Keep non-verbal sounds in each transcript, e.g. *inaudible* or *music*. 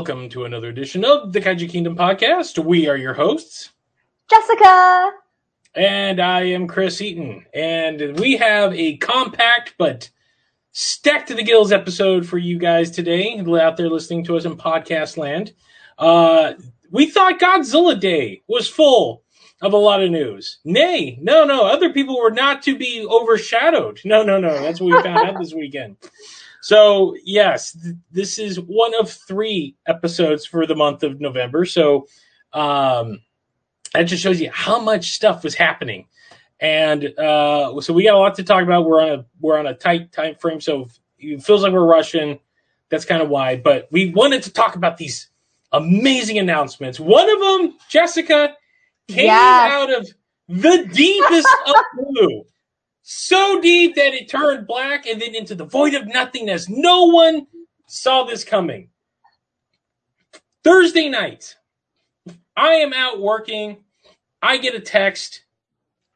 Welcome to another edition of the Kaiju Kingdom podcast. We are your hosts, Jessica. and I am Chris Eaton. And we have a compact but stacked to the gills episode for you guys today, out there listening to us in podcast land. Uh, we thought Godzilla Day was full of a lot of news. Nay, no, no, other people were not to be overshadowed. No, no, no. That's what we found out *laughs* this weekend. So, yes, th- this is one of three episodes for the month of November. So, um, that just shows you how much stuff was happening. And uh, so we got a lot to talk about. We're on a we're on a tight time frame, so it feels like we're rushing. That's kind of why. But we wanted to talk about these amazing announcements. One of them, Jessica, came Yes. out of the deepest of blue. So deep that it turned black and then into the void of nothingness. No one saw this coming. Thursday night, I am out working. I get a text.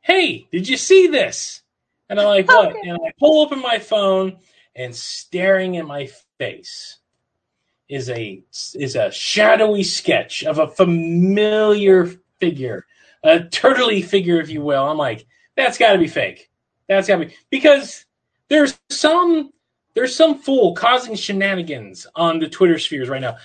Hey, did you see this? And I'm like, what? Okay. And I pull open my phone and staring at my face is a is a shadowy sketch of a familiar figure, a turtly figure, if you will. I'm like, that's got to be fake. That's got be because there's some there's some fool causing shenanigans on the Twitter spheres right now.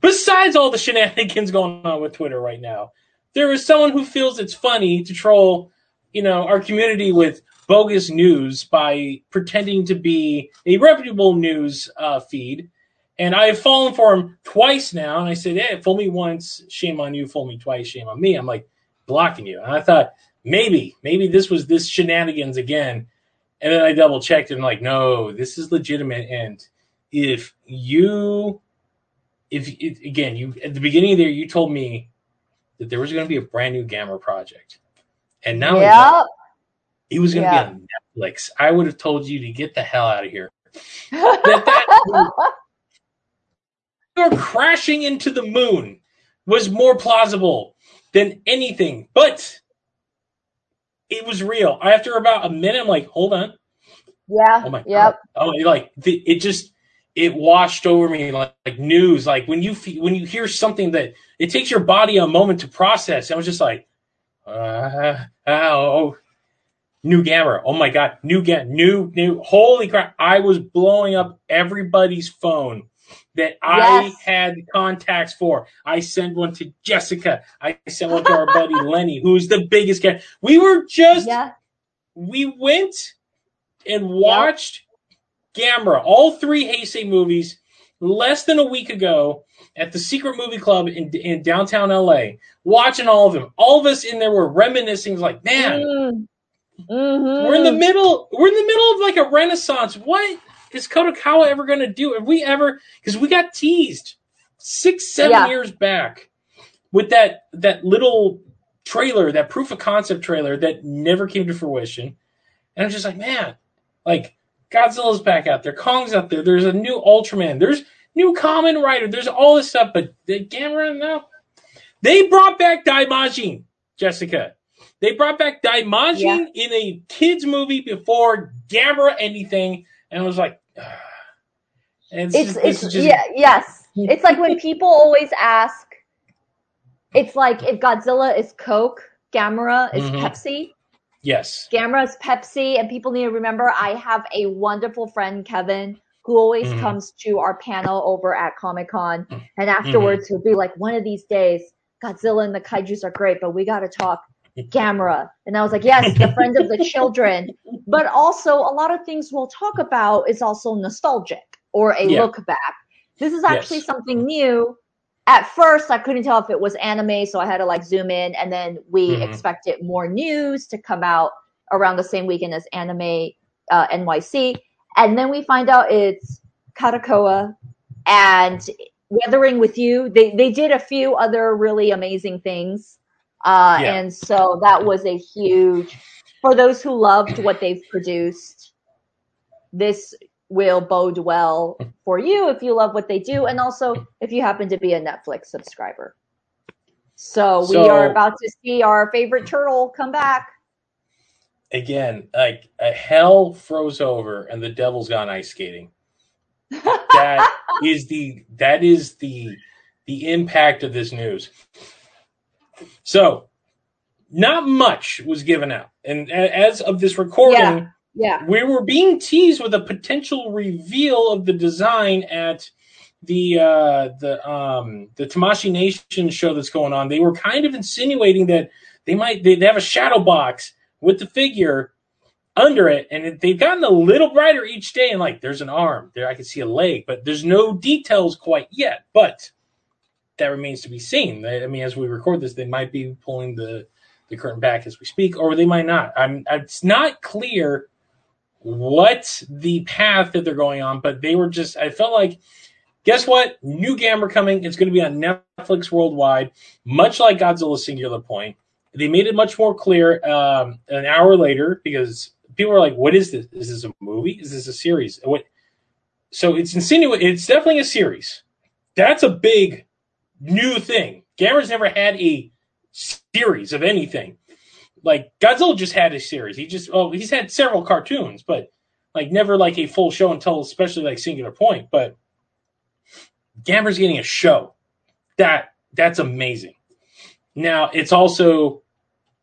Besides all the *laughs* shenanigans going on with Twitter right now, there is someone who feels it's funny to troll, you know, our community with bogus news by pretending to be a reputable news uh, feed. And I have fallen for him twice now. And I said, hey, fool me once, shame on you. Fool me twice, shame on me. I'm like blocking you. And I thought maybe, maybe this was this shenanigans again. And then I double checked and I'm like, no, this is legitimate. And if you, if it, again, you at the beginning of the year, you told me that there was going to be a brand new Gamera project. And now Yep. it was going to Yeah. be on Netflix. I would have told you to get the hell out of here. *laughs* That, that or crashing into the moon was more plausible than anything. But it was real. After about a minute, I'm like, hold on. yeah. Oh my Yep. god. Oh, like the, it just it washed over me like, like news. Like when you when you hear something that it takes your body a moment to process. I was just like, uh, oh, new Gamera. Oh my god, new Gamera, new new. Holy crap! I was blowing up everybody's phone that I had contacts for. I sent one to Jessica. I sent one to our buddy *laughs* Lenny, who's the biggest guy. We were just Yeah. we went and watched Gamera, all three Heisei movies, less than a week ago at the Secret Movie Club in, in downtown LA, watching all of them. All of us in there were reminiscing, like, man, Mm. Mhm. we're in the middle, we're in the middle of like a renaissance. What is Kadokawa ever going to do? Have we ever, because we got teased six, seven Yeah. years back with that, that little trailer, that proof of concept trailer that never came to fruition. And I'm just like, man, like Godzilla's back out there, Kong's out there. There's a new Ultraman. There's new Kamen Rider. There's all this stuff, but the Gamera no. They brought back Daimajin, Jessica. They brought back Daimajin Yeah. in a kids movie before Gamera anything, and I was like, *sighs* and It's just- this it's just- yeah yes. *laughs* It's like when people always ask. It's like if Godzilla is Coke, Gamera is Mhm. Pepsi. yes, Gamera is Pepsi, and people need to remember I have a wonderful friend, Kevin, who always Mhm. comes to our panel over at Comic Con. And afterwards, he'll be like, one of these days, Godzilla and the kaijus are great, but we got to talk Gamera. And I was like, yes, the friend of the *laughs* children. But also, a lot of things we'll talk about is also nostalgic or a Yeah. look back. This is actually Yes. something new. At first, I couldn't tell if it was anime, so I had to like zoom in, and then we Mhm. expected more news to come out around the same weekend as Anime uh, NYC, and then we find out it's Katakoa and Weathering with You. They they did a few other really amazing things, uh, Yeah. and so that was a huge for those who loved what they've produced. This will bode well for you if you love what they do, and also if you happen to be a Netflix subscriber. So, we So- are about to see our favorite turtle come back. again, like a hell froze over and the devil's gone ice skating. *laughs* that is the that is the the impact of this news. So, not much was given out, and as of this recording, Yeah. Yeah. we were being teased with a potential reveal of the design at the uh the um the Tamashii Nation show that's going on. They were kind of insinuating that they might they, have a shadow box with the figure under it, and it, they've gotten a little brighter each day. And like, there's an arm there, I can see a leg, but there's no details quite yet. But that remains to be seen. I mean, as we record this, they might be pulling the the curtain back as we speak, or they might not. I'm. It's not clear what the path that they're going on, but they were just. I felt like, guess what? New Gamera coming. It's going to be on Netflix worldwide, much like Godzilla Singular Point. They made it much more clear um, an hour later because people were like, "What is this? Is this a movie? Is this a series?" What? So it's insinuating. It's definitely a series. That's a big new thing. Gamera's never had a series of anything. Like Godzilla just had a series. He just oh he's had several cartoons, but like never like a full show until especially like Singular Point. But Gamera's getting a show. That that's amazing. Now it's also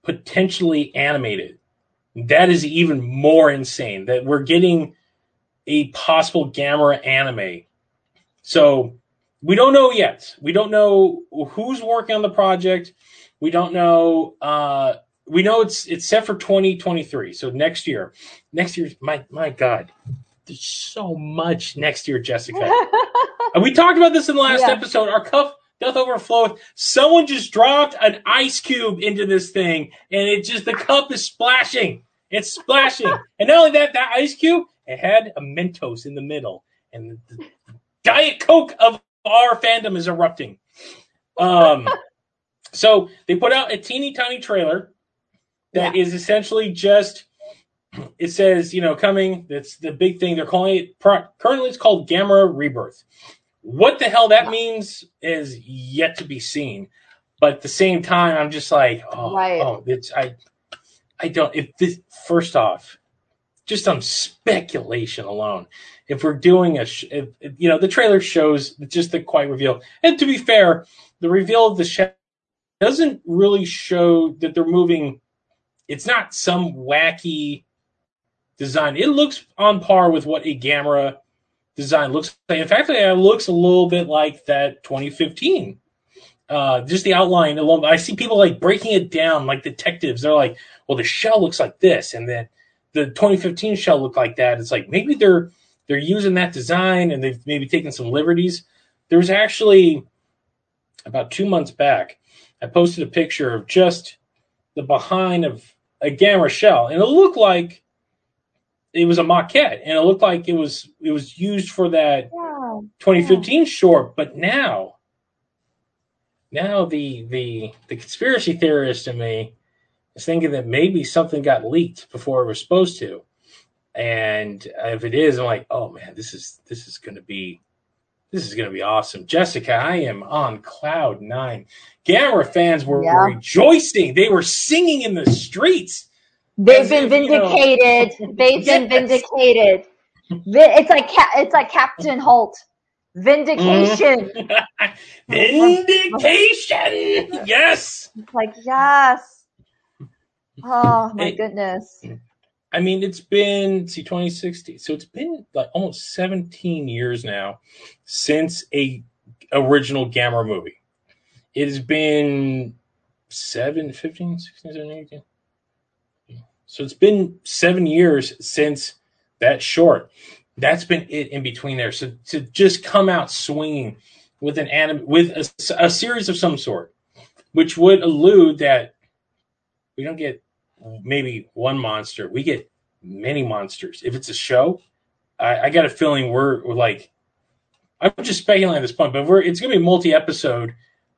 potentially animated. That is even more insane. That we're getting a possible Gamera anime. So we don't know yet. We don't know who's working on the project. We don't know. Uh, we know it's it's set for 2023, so next year. Next year, my my God, there's so much next year, Jessica. and *laughs* we talked about this in the last Yeah. episode. Our cup doth overflow. Someone just dropped an ice cube into this thing, and it just the cup is splashing. It's splashing, *laughs* and not only that, that ice cube it had a Mentos in the middle, and the Diet Coke of our fandom is erupting. Um, *laughs* so they put out a teeny tiny trailer that is essentially just. It says, you know, coming. That's the big thing. They're calling it currently. It's called Gamera Rebirth. What the hell that means is yet to be seen. But at the same time, I'm just like, oh, Right. oh, it's I, I don't. If this first off, just on speculation alone, if we're doing a, sh- if, you know, the trailer shows just the quiet reveal. And to be fair, the reveal of the shadow doesn't really show that they're moving. It's not some wacky design. It looks on par with what a Gamera design looks like. In fact, it looks a little bit like that 2015. Uh, just the outline alone. I see people like breaking it down, like detectives. They're like, "Well, the shell looks like this," and then the 2015 shell looked like that. It's like maybe they're they're using that design and they've maybe taken some liberties. There was actually about two months back, I posted a picture of just the behind of a Gamera shell, and it looked like it was a maquette, and it looked like it was it was used for that Wow. 2015 short. But now, now the the the conspiracy theorist in me is thinking that maybe something got leaked before it was supposed to, and if it is, I'm like, oh man, this is this is going to be this is going to be awesome. Jessica, I am on cloud nine. Gamera fans were Yeah. rejoicing; they were singing in the streets. They've been if, you know- vindicated. They've been vindicated. It's like it's like Captain Holt. Vindication. Mm-hmm. *laughs* Vindication, *laughs* yes. It's like yes. Oh my goodness. I mean, it's been see 2016, so it's been like almost 17 years now since a original Gamera movie. It has been 7, 15, 16, 17, 18. So it's been seven years since that short. That's been it in between there. So to just come out swinging with an anim- with a, a series of some sort, which would allude that we don't get maybe one monster. We get many monsters. If it's a show, I, I got a feeling we're, we're like, I'm just speculating at this point, but we're it's gonna be multi episode.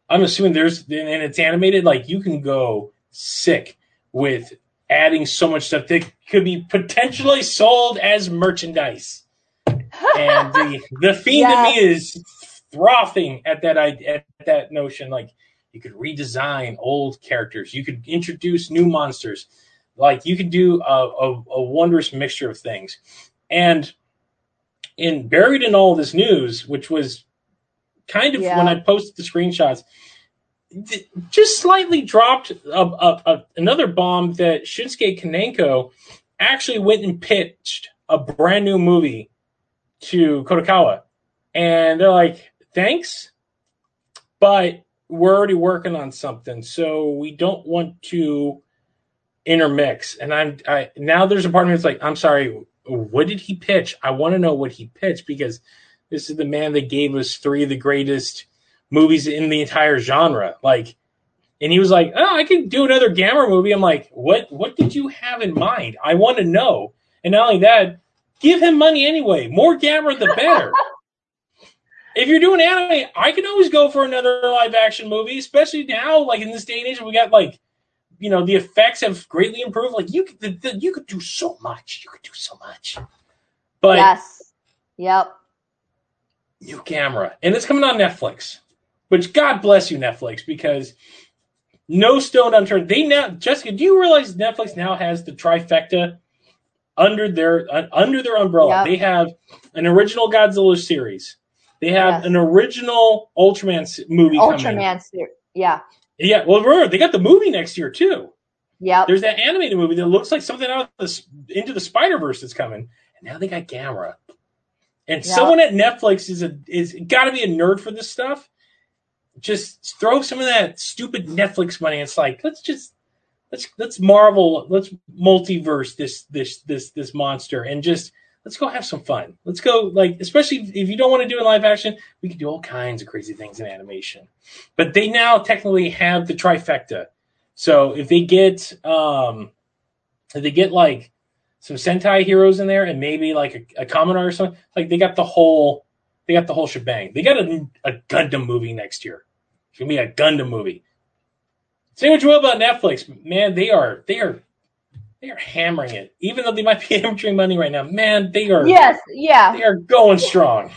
I'm assuming there's and it's animated. Like you can go sick with adding so much stuff that could be potentially sold as merchandise. And the the fiend in me *laughs* is frothing at that idea, at that notion. Like you could redesign old characters, you could introduce new monsters, like you could do a, a, a wondrous mixture of things. And in buried in all this news, which was kind of Yeah. when I posted the screenshots, th- just slightly dropped a, a, a, another bomb that Shusuke Kaneko actually went and pitched a brand new movie to Kadokawa. And they're like, thanks, but we're already working on something, so we don't want to intermix. And I'm I now there's a part of me that's like, I'm sorry, what did he pitch? I want to know what he pitched because this is the man that gave us three of the greatest movies in the entire genre. Like and he was like, "Oh, I can do another Gamera movie." I'm like, "What? What did you have in mind? I want to know." And not only that, give him money anyway. More Gamera, the better. *laughs* if you're doing anime, I can always go for another live action movie, especially now, like in this day and age, we got like, you know, the effects have greatly improved. Like you, could, the, the, you could do so much. You could do so much. But yes. Yep. new Gamera, and it's coming on Netflix. Which God bless you, Netflix, because no stone unturned. They now, Jessica, do you realize Netflix now has the trifecta under their uh, under their umbrella? Yep. They have an original Godzilla series. They have Yes. an original Ultraman movie coming. Ultraman series. Yeah. Yeah, well, remember they got the movie next year too. Yeah, There's that animated movie that looks like something out of the s- into the Spider Verse that's coming, and now they got Gamera. And Yeah. someone at Netflix is a is got to be a nerd for this stuff. Just throw some of that stupid Netflix money. It's like let's just let's let's Marvel, let's multiverse this this this this monster, and just let's go have some fun. Let's go like especially if you don't want to do it live action, we can do all kinds of crazy things in animation. But they now technically have the trifecta. So if they get um if they get like some Sentai heroes in there and maybe like a, a or something, like they got the whole they got the whole shebang. They got a, a Gundam movie next year. It's gonna be a Gundam movie. Say what you will about Netflix, man, they are they are they are hammering it. Even though they might be *laughs* hammering money right now, man, they are Yes. Yeah. they are going strong.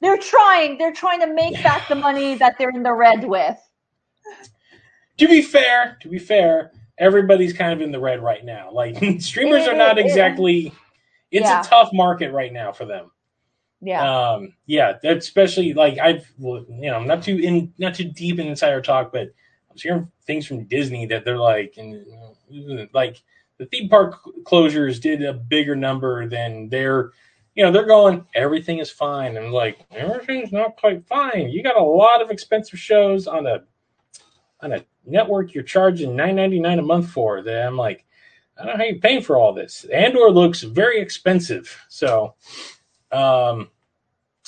They're trying. They're trying to make back the money that they're in the red with. To be fair, to be fair, everybody's kind of in the red right now. Like *laughs* streamers are not It- it- exactly. It's Yeah. a tough market right now for them. Yeah. Um, yeah, especially like I've, you know, not too in, not too deep in insider talk, but I was hearing things from Disney that they're like, and like the theme park closures did a bigger number than their, you know, they're going, everything is fine, and like everything's not quite fine. You got a lot of expensive shows on a, on a network you're charging nine ninety nine a month for. That I'm like, I don't know how you're paying for all this. Andor looks very expensive, so. Um,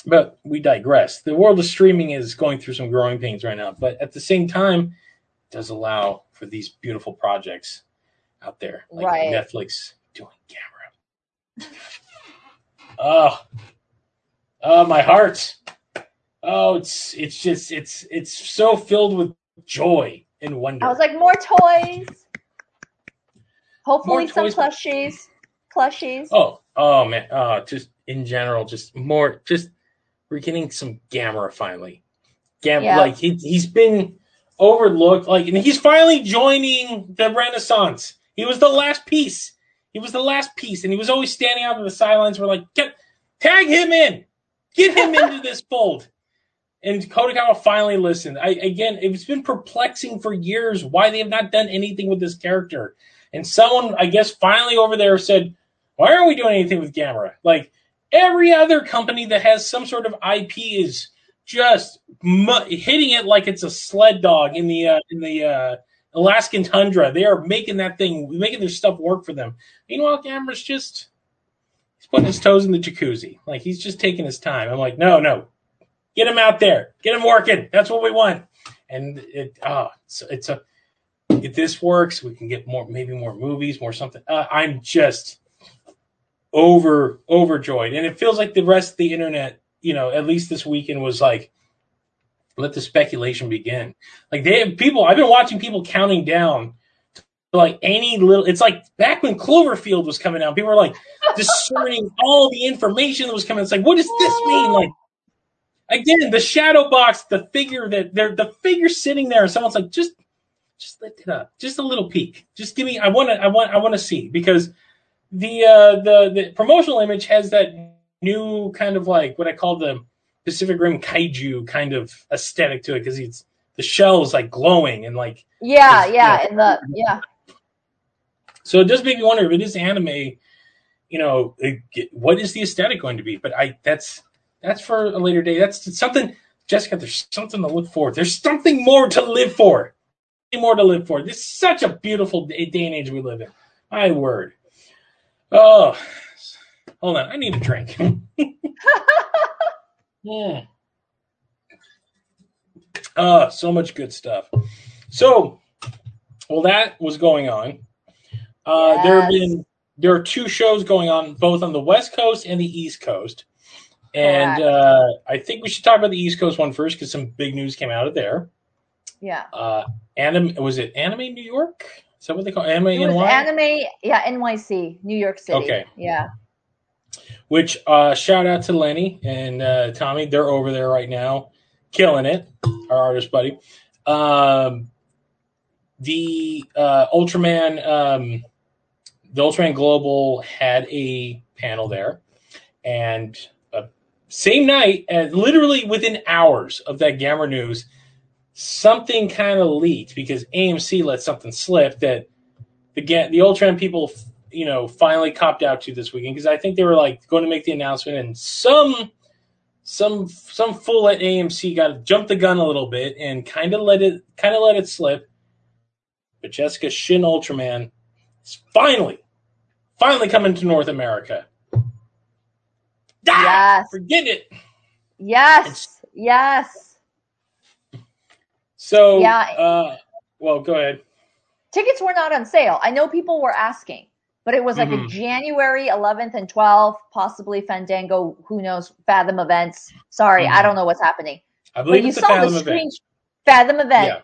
but we digress. The world of streaming is going through some growing pains right now, but at the same time, does allow for these beautiful projects out there, like Right. Netflix doing Gamera. *laughs* oh, oh, my heart. Oh, it's it's just it's it's so filled with joy and wonder. I was like, more toys. Hopefully, More some toys. plushies. Plushies. Oh, oh man, uh, just in general, just more, just we're getting some Gamera finally. Gam, Yeah. like he he's been overlooked, like, and he's finally joining the Renaissance. He was the last piece. He was the last piece, and he was always standing out on the sidelines. We're like, get tag him in, get him *laughs* into this fold. And Kadokawa finally listened. I again, it's been perplexing for years why they have not done anything with this character. And someone, I guess, finally over there said, why aren't we doing anything with Gamera? Like every other company that has some sort of IP is just mu- hitting it like it's a sled dog in the uh, in the uh, Alaskan tundra. They are making that thing, making their stuff work for them. Meanwhile, Gamera's just he's putting his toes in the jacuzzi. Like he's just taking his time. I'm like, no, no, get him out there, get him working. That's what we want. And it, oh, it's, it's a if this works, we can get more, maybe more movies, more something. Uh, I'm just over overjoyed, and it feels like the rest of the internet, you know, at least this weekend was like, let the speculation begin. Like they have people, I've been watching people counting down to like any little. It's like back when Cloverfield was coming out, people were like *laughs* discerning all the information that was coming. It's like, what does this mean? Like again, the shadow box, the figure that they're the figure sitting there, and someone's like, just just lift it up, just a little peek. Just give me. I want to. I want. I want to see because the uh, the the promotional image has that new kind of like what I call the Pacific Rim kaiju kind of aesthetic to it because it's the shell is like glowing and like Yeah, yeah, yeah. and the yeah. so it does make me wonder if it is anime, you know, it, what is the aesthetic going to be? But I that's that's for a later day. That's something, Jessica. There's something to look for. There's something more to live for. More to live for. This is such a beautiful day, day and age we live in. My word. Oh, hold on. I need a drink. *laughs* *laughs* Mm. Oh, so much good stuff. So, well, that was going on. Uh, There have been there are two shows going on, both on the West Coast and the East Coast. And uh, I think we should talk about the East Coast one first because some big news came out of there. Yeah. Uh, anime was it Anime New York? Is that what they call it? Anime It NY? anime, yeah, NYC, New York City. Okay. Yeah. Which uh, shout out to Lenny and uh, Tommy. They're over there right now, killing it. Our artist buddy. Um, the uh, Ultraman, um, the Ultraman Global had a panel there, and uh, same night, and literally within hours of that Gamera news, something kind of leaked because AMC let something slip that the the Ultraman people you know finally copped out to this weekend because I think they were like going to make the announcement and some some some fool at AMC got jumped the gun a little bit and kind of let it kind of let it slip. But Jessica Shin Ultraman is finally finally coming to North America. Ah, Yes. forget it. Yes. Yes. So Yeah. uh, well, go ahead. Tickets were not on sale. I know people were asking, but it was like a Mhm. January 11th and 12th, possibly Fandango, who knows, Fathom events. Sorry, I Mhm. don't know what's happening. I But believe you a saw Fathom the event. screen Fathom event. Yeah.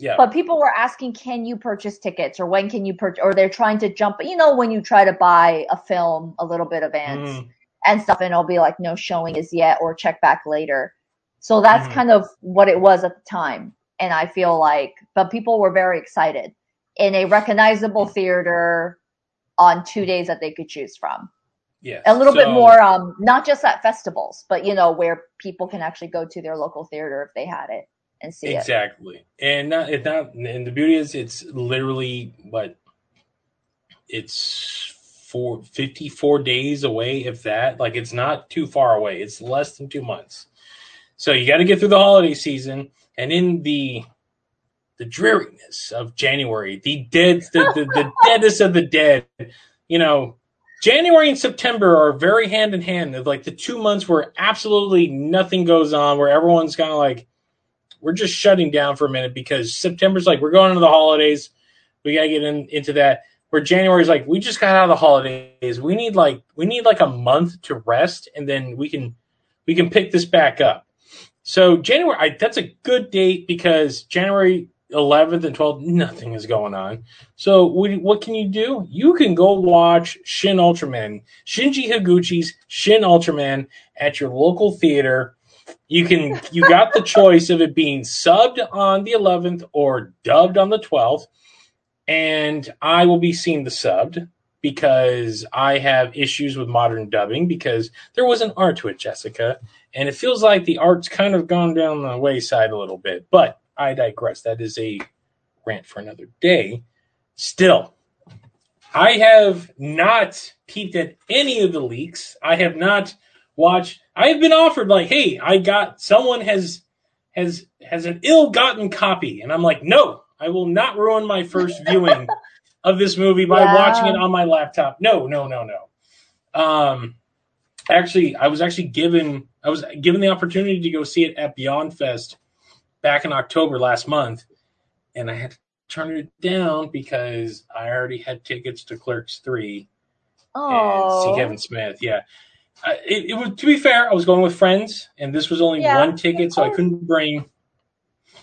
Yeah. But people were asking, can you purchase tickets or when can you purchase? Or they're trying to jump, you know, when you try to buy a film a little bit advance Mhm. and stuff, and it'll be like, no showing is yet or check back later. So that's Mhm. kind of what it was at the time. And I feel like, but people were very excited in a recognizable theater on two days that they could choose from. Yeah. A little bit more, um, not just at festivals, but you know, where people can actually go to their local theater if they had it and see it. exactly and not it's not and the beauty is it's literally what it's four, 54 days away if that like it's not too far away it's less than two months so you got to get through the holiday season and in the the dreariness of january the dead the, the, the *laughs* deadest of the dead you know January and September are very hand in hand. They're like the two months where absolutely nothing goes on, where everyone's kind of like, we're just shutting down for a minute because September's like we're going into the holidays. We gotta get in, into that. Where January's like we just got out of the holidays. We need like we need like a month to rest, and then we can we can pick this back up. So January, I, that's a good date because January 11th and 12th, nothing is going on. So what, can you do? You can go watch Shin Ultraman, Shinji Higuchi's Shin Ultraman at your local theater. You can you got the *laughs* choice of it being subbed on the 11th or dubbed on the 12th. And I will be seeing the subbed because I have issues with modern dubbing because there was an art to it, Jessica. And it feels like the art's kind of gone down the wayside a little bit. But I digress. That is a rant for another day. Still, I have not peeped at any of the leaks. I have not watched. I have been offered like, hey, I got someone has has has an ill-gotten copy, and I'm like, no, I will not ruin my first *laughs* viewing of this movie by watching it on my laptop. No, no, no, no. Um, actually, I was actually given I was given the opportunity to go see it at Beyond Fest back in October last month, and I had to turn it down because I already had tickets to Clerks three and Oh, see Kevin Smith. Yeah, uh, it, it was. To be fair, I was going with friends, and this was only Yeah, one ticket, so I couldn't bring.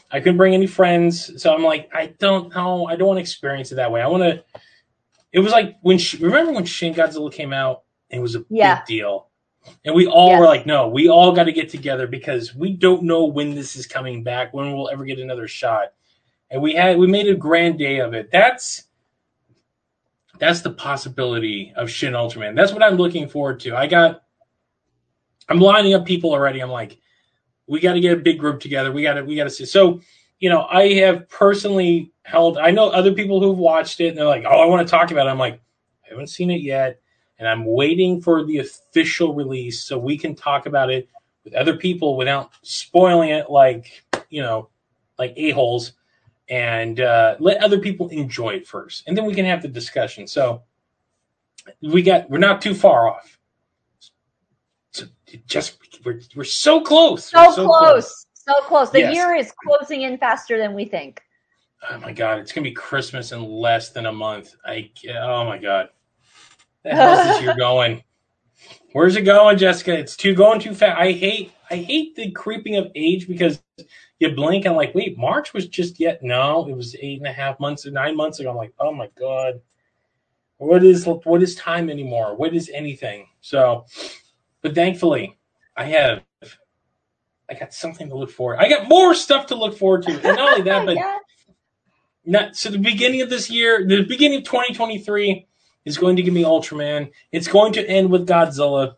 I couldn't bring any friends, so I'm like, I don't know. I don't want to experience it that way. I want to. It was like when Sh- remember when Shin Godzilla came out. It was a Yeah. big deal, and we all Yes. were like, no, we all got to get together because we don't know when this is coming back, when we'll ever get another shot. And we had we made a grand day of it. That's that's the possibility of Shin Ultraman. That's what I'm looking forward to. I got I'm lining up people already. I'm like, we got to get a big group together. We got to we got to see. So you know, I have personally held. I know other people who've watched it and they're like, oh, I want to talk about it. I'm like, I haven't seen it yet, and I'm waiting for the official release so we can talk about it with other people without spoiling it like you know like a-holes. And uh, let other people enjoy it first. And then we can have the discussion. So we got we're not too far off. So just we're, we're so close. So, so close. close. so close. The Yes. year is closing in faster than we think. Oh my god. It's gonna be christmas in less than a month. I oh my god the hell is this *laughs* year going. Where's it going jessica? It's too going too fast. I hate i hate the creeping of age because you blink and like wait march was just yet no it was eight and a half months or nine months ago. I'm like oh my god. What is what is time anymore? What is anything? So but thankfully i have i got something to look forward i got more stuff to look forward to. And not only that *laughs* but not so the beginning of this year, the beginning of 2023 is going to give me Ultraman. It's going to end with Godzilla.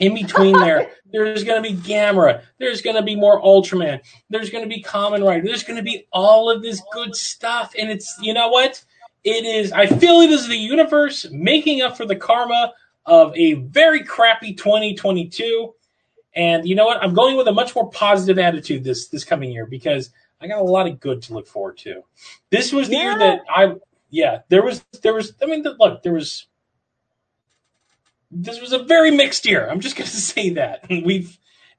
In between there, *laughs* there's going to be Gamera. There's going to be more Ultraman. There's going to be Kamen Rider. There's going to be all of this good stuff. And it's, you know what? It is, I feel it is the universe making up for the karma of a very crappy 2022. And you know what? I'm going with a much more positive attitude this this coming year because I got a lot of good to look forward to. This was the year that I, yeah, there was, there was, I mean, look, there was, this was a very mixed year. I'm just *laughs* going to say that. We've,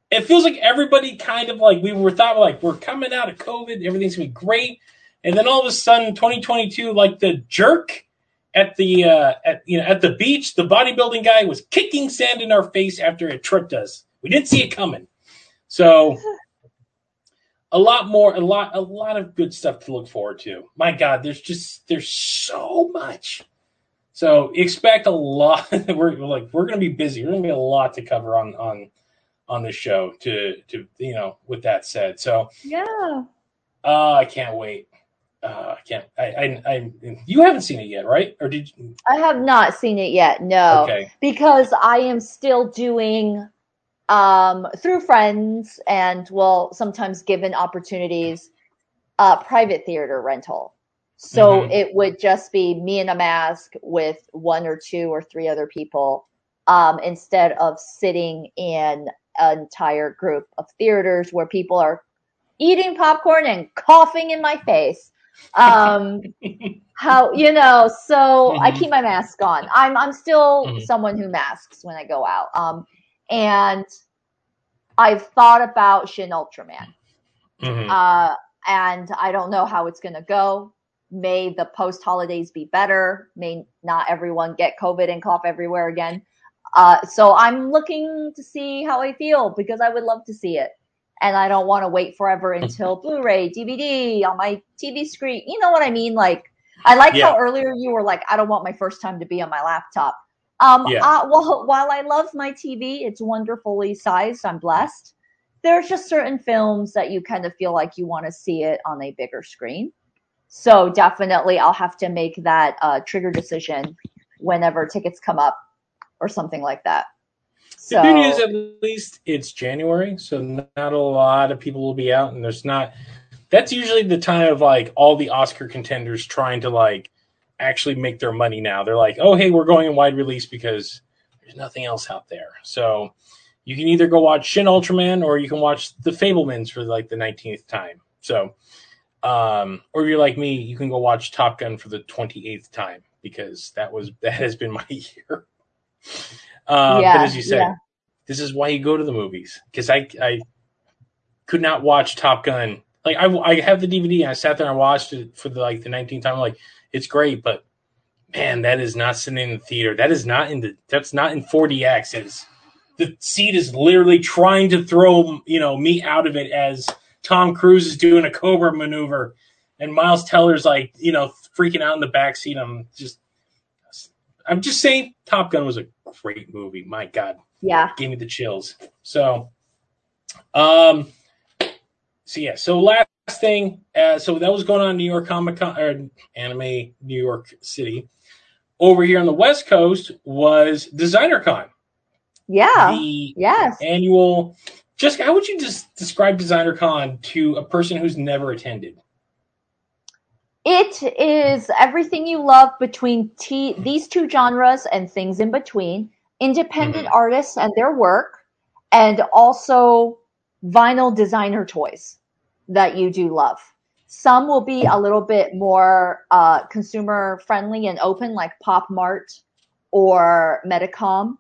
it feels like everybody kind of like, we were thought like, we're coming out of COVID, everything's to be great. And then all of a sudden, 2022, like the jerk at the, uh, at, you know, at the beach, the bodybuilding guy was kicking sand in our face after it tripped us. We didn't see it coming. So, *laughs* a lot more a lot a lot of good stuff to look forward to. My god there's just there's so much. So expect a lot. *laughs* We're like we're gonna be busy. We're gonna be a lot to cover on on on this show to to you know with that said. So yeah. uh i can't wait. Uh i can't i i, I you haven't seen it yet right? Or did you? I have not seen it yet no. Okay. Because I am still doing um, through friends and well sometimes given opportunities uh, private theater rental. So Mhm. it would just be me in a mask with one or two or three other people um, instead of sitting in an entire group of theaters where people are eating popcorn and coughing in my face. Um, *laughs* how you know so i Mhm. keep my mask on i'm i'm still Mhm. someone who masks when i go out um and i've thought about shin ultraman. Mhm. uh and i don't know how it's going to go. May the post holidays be better? May not everyone get covid and cough everywhere again? Uh so i'm looking to see how i feel because i would love to see it. And i don't want to wait forever until blu-ray dvd on my tv screen. You know what i mean? Like I like Yeah. how earlier you were like, I don't want my first time to be on my laptop. Um, Yeah. uh, well, *laughs* while I love my TV, it's wonderfully sized. I'm blessed. There's just certain films that you kind of feel like you want to see it on a bigger screen. So definitely, I'll have to make that uh, trigger decision whenever tickets come up or something like that. The So good news, at least, it's January, so not a lot of people will be out, and there's not. That's usually the time of like all the Oscar contenders trying to like actually make their money. Now they're like, oh hey, we're going in wide release because there's nothing else out there. So you can either go watch Shin Ultraman or you can watch The Fabelmans for like the 19th time. So, um, or if you're like me, you can go watch Top Gun for the 28th time because that was *laughs* that has been my *laughs* year. Uh, Yeah, but as you said, yeah. this is why you go to the movies because I I could not watch Top Gun. Like I, I have the DVD and I sat there and watched it for the like the 19th time. I'm like it's great, but man, that is not sitting in the theater. That is not in the that's not in 4DX. It's the seat is literally trying to throw you know me out of it as Tom Cruise is doing a Cobra maneuver, and Miles Teller's like you know freaking out in the back seat. I'm just I'm just saying, Top Gun was a great movie. My God yeah, gave me the chills. So, um, so yeah. So last thing, uh, so that was going on in New York Comic Con or Anime New York City. Over here on the West Coast was Designer Con, Yeah. the yes. annual. Jessica, how would you just describe Designer Con to a person who's never attended? It is everything you love between t- these two genres and things in between. Independent Mhm. artists and their work, and also vinyl designer toys that you do love. Some will be a little bit more uh, consumer friendly and open, like Pop Mart or Medicom.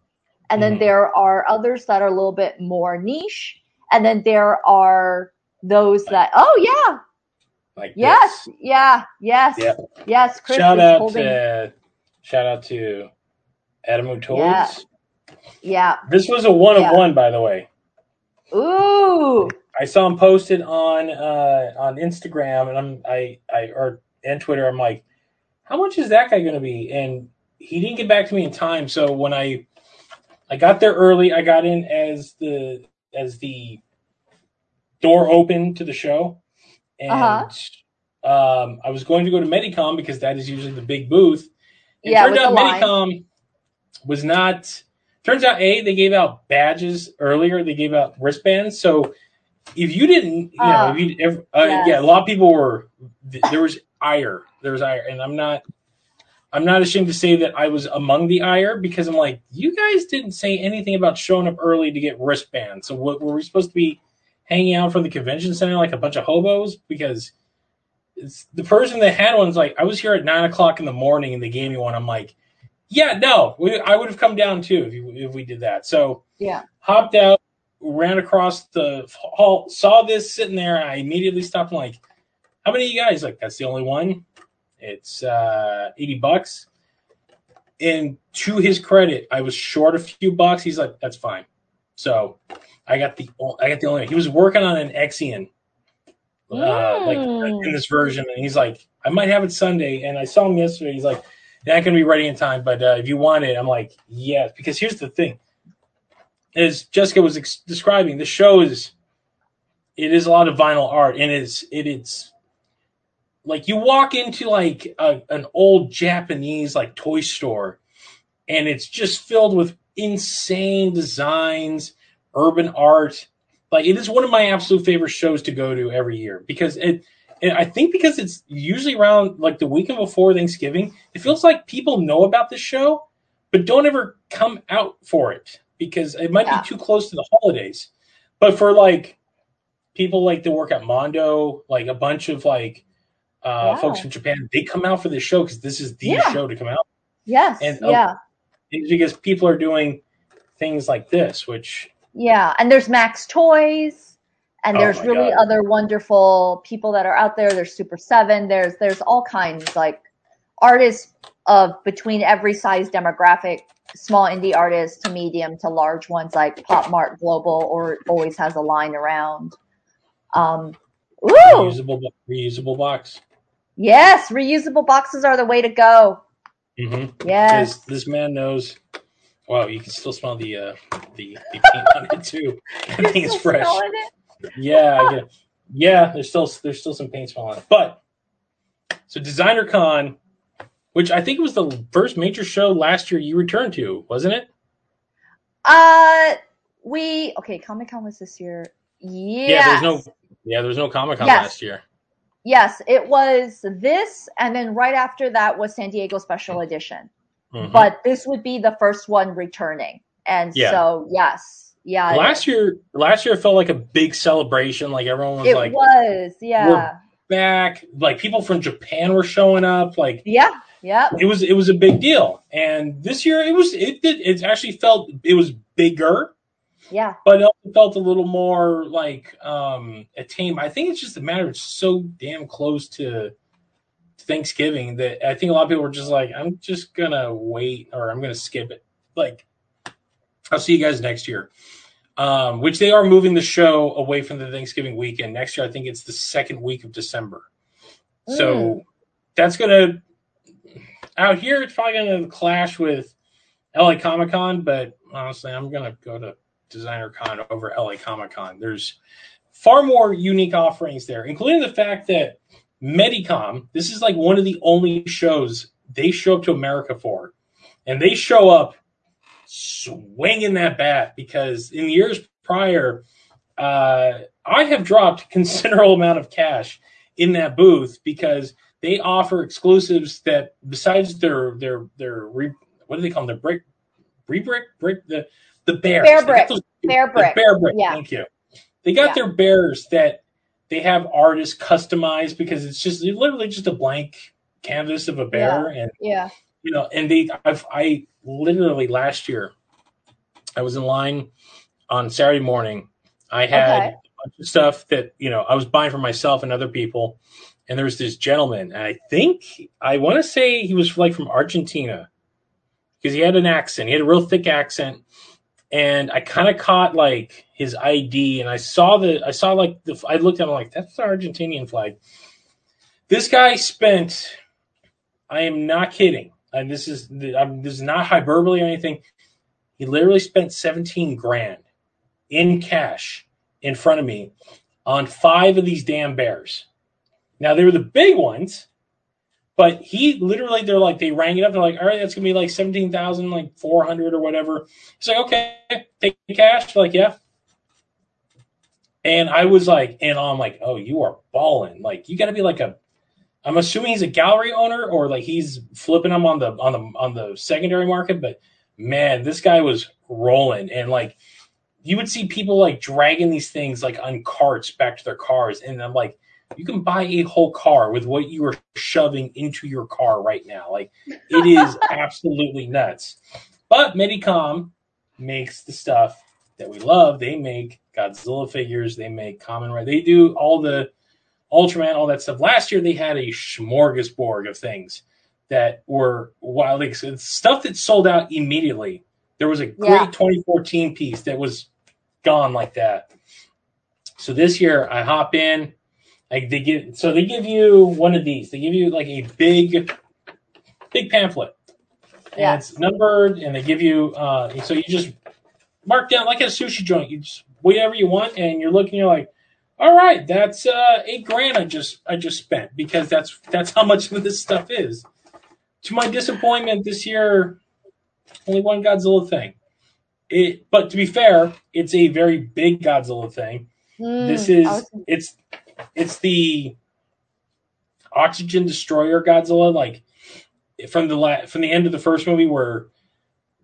And then Mhm. there are others that are a little bit more niche. And then there are those that, oh, yeah, Like Yes, this. yeah, yes, Yeah. yes. Chris shout out holding. to shout out to Adamu Toys. Yeah. Yeah. This was a one of one, by the way. Ooh. I saw him posted on uh, on Instagram, and I'm I I or and Twitter. I'm like, how much is that guy going to be? And he didn't get back to me in time. So when I I got there early, I got in as the as the door opened to the show, and Uh-huh. um, I was going to go to Medicom because that is usually the big booth. It Yeah, turned out the line. Medicom was not. Turns out, a they gave out badges earlier. They gave out wristbands. So if you didn't, you know, if you, if, uh, yes. yeah, a lot of people were. There was ire. There was ire, and I'm not. I'm not ashamed to say that I was among the ire because I'm like, you guys didn't say anything about showing up early to get wristbands. So what were we supposed to be hanging out from the convention center like a bunch of hobos? Because it's, the person that had one's like, I was here at nine o'clock in the morning and they gave me one. I'm like, yeah, no, we, I would have come down too if, you, if we did that. So Yeah. hopped out, ran across the hall, saw this sitting there. I immediately stopped. and like, how many of you guys? Like, that's the only one. It's uh, 80 bucks. And to his credit, I was short a few bucks. He's like, that's fine. So I got the I got the only. He was working on an Exian, uh, like Mm. in this version, and he's like, I might have it Sunday. And I saw him yesterday. He's like, not gonna be ready in time, but uh, if you want it, I'm like, yes. Because here's the thing: as Jessica was ex- describing, the show is it is a lot of vinyl art, and it's it is like you walk into like a, an old Japanese like toy store, and it's just filled with insane designs, urban art. Like it is one of my absolute favorite shows to go to every year because it. And I think because it's usually around like the weekend before Thanksgiving, it feels like people know about this show, but don't ever come out for it because it might Yeah. be too close to the holidays. But for like people like that work at Mondo, like a bunch of like uh, Wow. folks from Japan, they come out for this show because this is the Yeah. show to come out. Yes. And, yeah. It's because people are doing things like this, which Yeah. And there's Max Toys. And Oh there's really God. other wonderful people that are out there. There's Super Seven. There's there's all kinds like artists of between every size demographic, small indie artists to medium to large ones like Pop Mart Global or always has a line around. Um, ooh, reusable reusable box. yes, reusable boxes are the way to go. Mm-hmm. Yes. This, man knows. Wow, you can still smell the uh, the, the paint on it too. *laughs* I think it's fresh. Yeah, I yeah. There's still there's still some paint smell on it, but so Designer Con, which I think was the first major show last year you returned to, wasn't it? Uh, we okay. Comic Con was this year. Yes. Yeah, there's no yeah, there was no Comic Con Yes. last year. Yes, it was this, and then right after that was San Diego Special Edition. Mhm. But this would be the first one returning, and Yeah. so yes, yeah. last year, last year felt like a big celebration. Like everyone was it like was, yeah, back. Like people from Japan were showing up. Like yeah, yeah, it was it was a big deal. And this year it was it did it actually felt it was bigger, yeah, but it also felt a little more like um a tame. I think it's just a matter of so damn close to Thanksgiving that I think a lot of people were just like, I'm just gonna wait or I'm gonna skip it. Like I'll see you guys next year. Um, which they are moving the show away from the Thanksgiving weekend. Next year, I think it's the second week of December. So Mm. that's gonna out here it's probably gonna clash with LA Comic Con, but honestly, I'm gonna go to Designer Con over LA Comic Con. There's far more unique offerings there, including the fact that Medicom, this is like one of the only shows they show up to America for. And they show up swinging that bat because in years prior, uh, I have dropped *laughs* considerable amount of cash in that booth because they offer exclusives that besides their their their re, what do they call them? The brick, re-brick, the the bears. Bear brick. those- Bear brick. bear brick. Yeah. Thank you. They got Yeah. their bears that they have artists customized because it's just literally just a blank canvas of a bear and Yeah. you know, and they, I've, I literally last year, I was in line on Saturday morning. I had Okay. a bunch of stuff that you know I was buying for myself and other people, and there was this gentleman, and I think I want to say he was like from Argentina because he had an accent. He had a real thick accent, and I kind of caught like his ID, and I saw the, I saw like the, I looked at him like that's the Argentinian flag. This guy spent. I am not kidding and this is this is not hyperbole or anything. He literally spent 17 grand in cash in front of me on five of these damn bears. Now they were the big ones, but he literally they're like they rang it up. They're like, all right, that's gonna be like 17,000, like 400 or whatever. He's like, okay, take cash. Like, yeah. And I was like, and I'm like, oh, you are balling. Like, you got to be like a I'm assuming he's a gallery owner or like he's flipping them on the on the on the secondary market. But man, this guy was rolling and like you would see people like dragging these things like on carts back to their cars, and I'm like, you can buy a whole car with what you are shoving into your car right now. Like it is *laughs* absolutely nuts. But Medicom makes the stuff that we love. They make Godzilla figures. They make Kamen Rider. They do all the Ultraman, all that stuff. Last year they had a smorgasbord of things that were wild. It's stuff that sold out immediately. There was a great Yeah. 2014 piece that was gone like that. So this year I hop in, like they give so they give you one of these. They give you like a big big pamphlet. And Yeah. it's numbered and they give you uh so you just mark down like at a sushi joint, you just whatever you want and you're looking, you're like, all right, that's uh eight grand I just I just spent because that's that's how much of this stuff is. To my disappointment this year, only one Godzilla thing. It, but to be fair, it's a very big Godzilla thing. Mm, This is was- it's it's the oxygen destroyer Godzilla, like from the la- from the end of the first movie where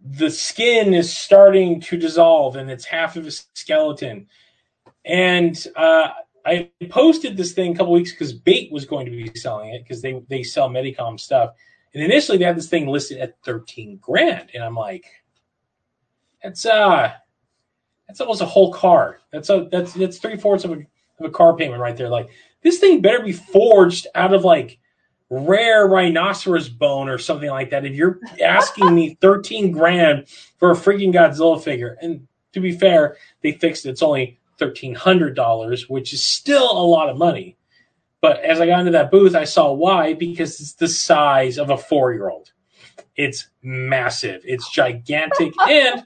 the skin is starting to dissolve and it's half of a skeleton. And uh, I posted this thing a couple weeks because Bait was going to be selling it because they they sell Medicom stuff. And initially they had this thing listed at thirteen grand, and I'm like, that's uh that's almost a whole car. That's a that's that's three fourths of a of a car payment right there. Like this thing better be forged out of like rare rhinoceros bone or something like that. If you're asking me *laughs* thirteen grand for a freaking Godzilla figure, and to be fair, they fixed it. It's only thirteen hundred dollars, which is still a lot of money. But as I got into that booth, I saw why because it's the size of a four year old. It's massive. It's gigantic, *laughs* and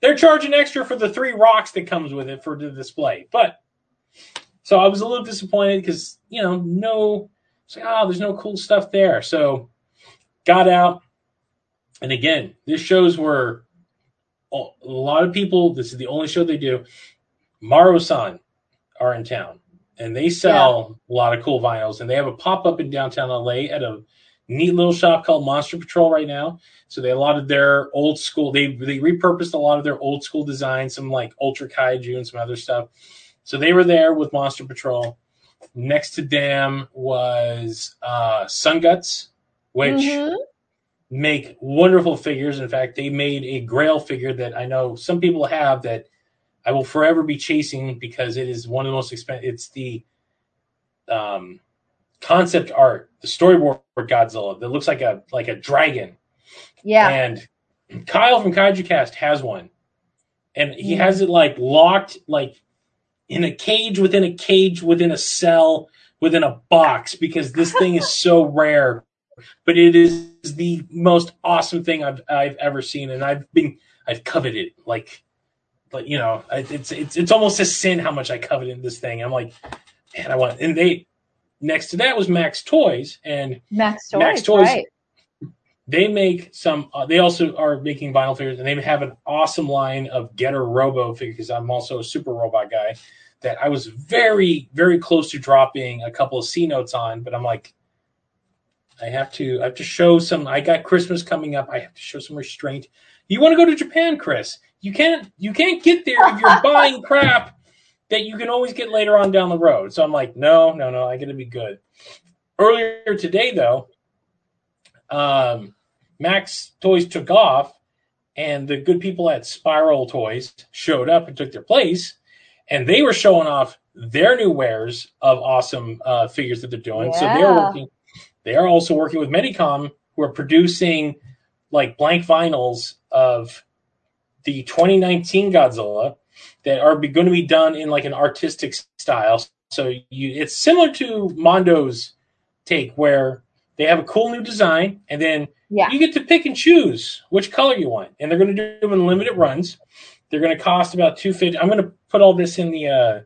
they're charging extra for the three rocks that comes with it for the display. But so I was a little disappointed because you know no, it's like oh, there's no cool stuff there. So got out, and again, this shows where a lot of people. This is the only show they do. Marusan are in town, and they sell a lot of cool vinyls. And they have a pop up in downtown LA at a neat little shop called Monster Patrol right now. So they a lot of their old school. They they repurposed a lot of their old school designs, some like Ultra Kaiju and some other stuff. So they were there with Monster Patrol. Next to them was uh, Sunguts, which Mhm. make wonderful figures. In fact, they made a Grail figure that I know some people have that I will forever be chasing because it is one of the most expensive. It's the um, concept art, the storyboard for Godzilla that looks like a like a dragon. Yeah. And Kyle from Kaiju Cast has one, and he Mm. has it like locked, like in a cage within a cage within a cell within a box because this thing is so rare. But it is the most awesome thing I've I've ever seen, and I've been I've coveted like, but you know, it's it's it's almost a sin how much I coveted this thing. I'm like, man, I want. And they next to that was Max Toys, and Max Toys, Max Toys- right? They make some. Uh, they also are making vinyl figures, and they have an awesome line of Getter Robo figures. Because I'm also a super robot guy. That I was very, very close to dropping a couple of C notes on, but I'm like, I have to. I have to show some. I got Christmas coming up. I have to show some restraint. You want to go to Japan, Chris? You can't. You can't get there if you're buying *laughs* crap that you can always get later on down the road. So I'm like, no, no, no. I got to be good. Earlier today, though, um, Max Toys took off, and the good people at Spiral Toys showed up and took their place, and they were showing off their new wares of awesome uh, figures that they're doing. Yeah. So they're working. They are also working with Medicom, who are producing like blank vinyls of the 2019 Godzilla that are going to be done in like an artistic style. So you, it's similar to Mondo's take, where they have a cool new design, and then yeah. you get to pick and choose which color you want, and they're going to do them in limited runs. They're going to cost about two fifty. I'm going to put all this in the. Uh,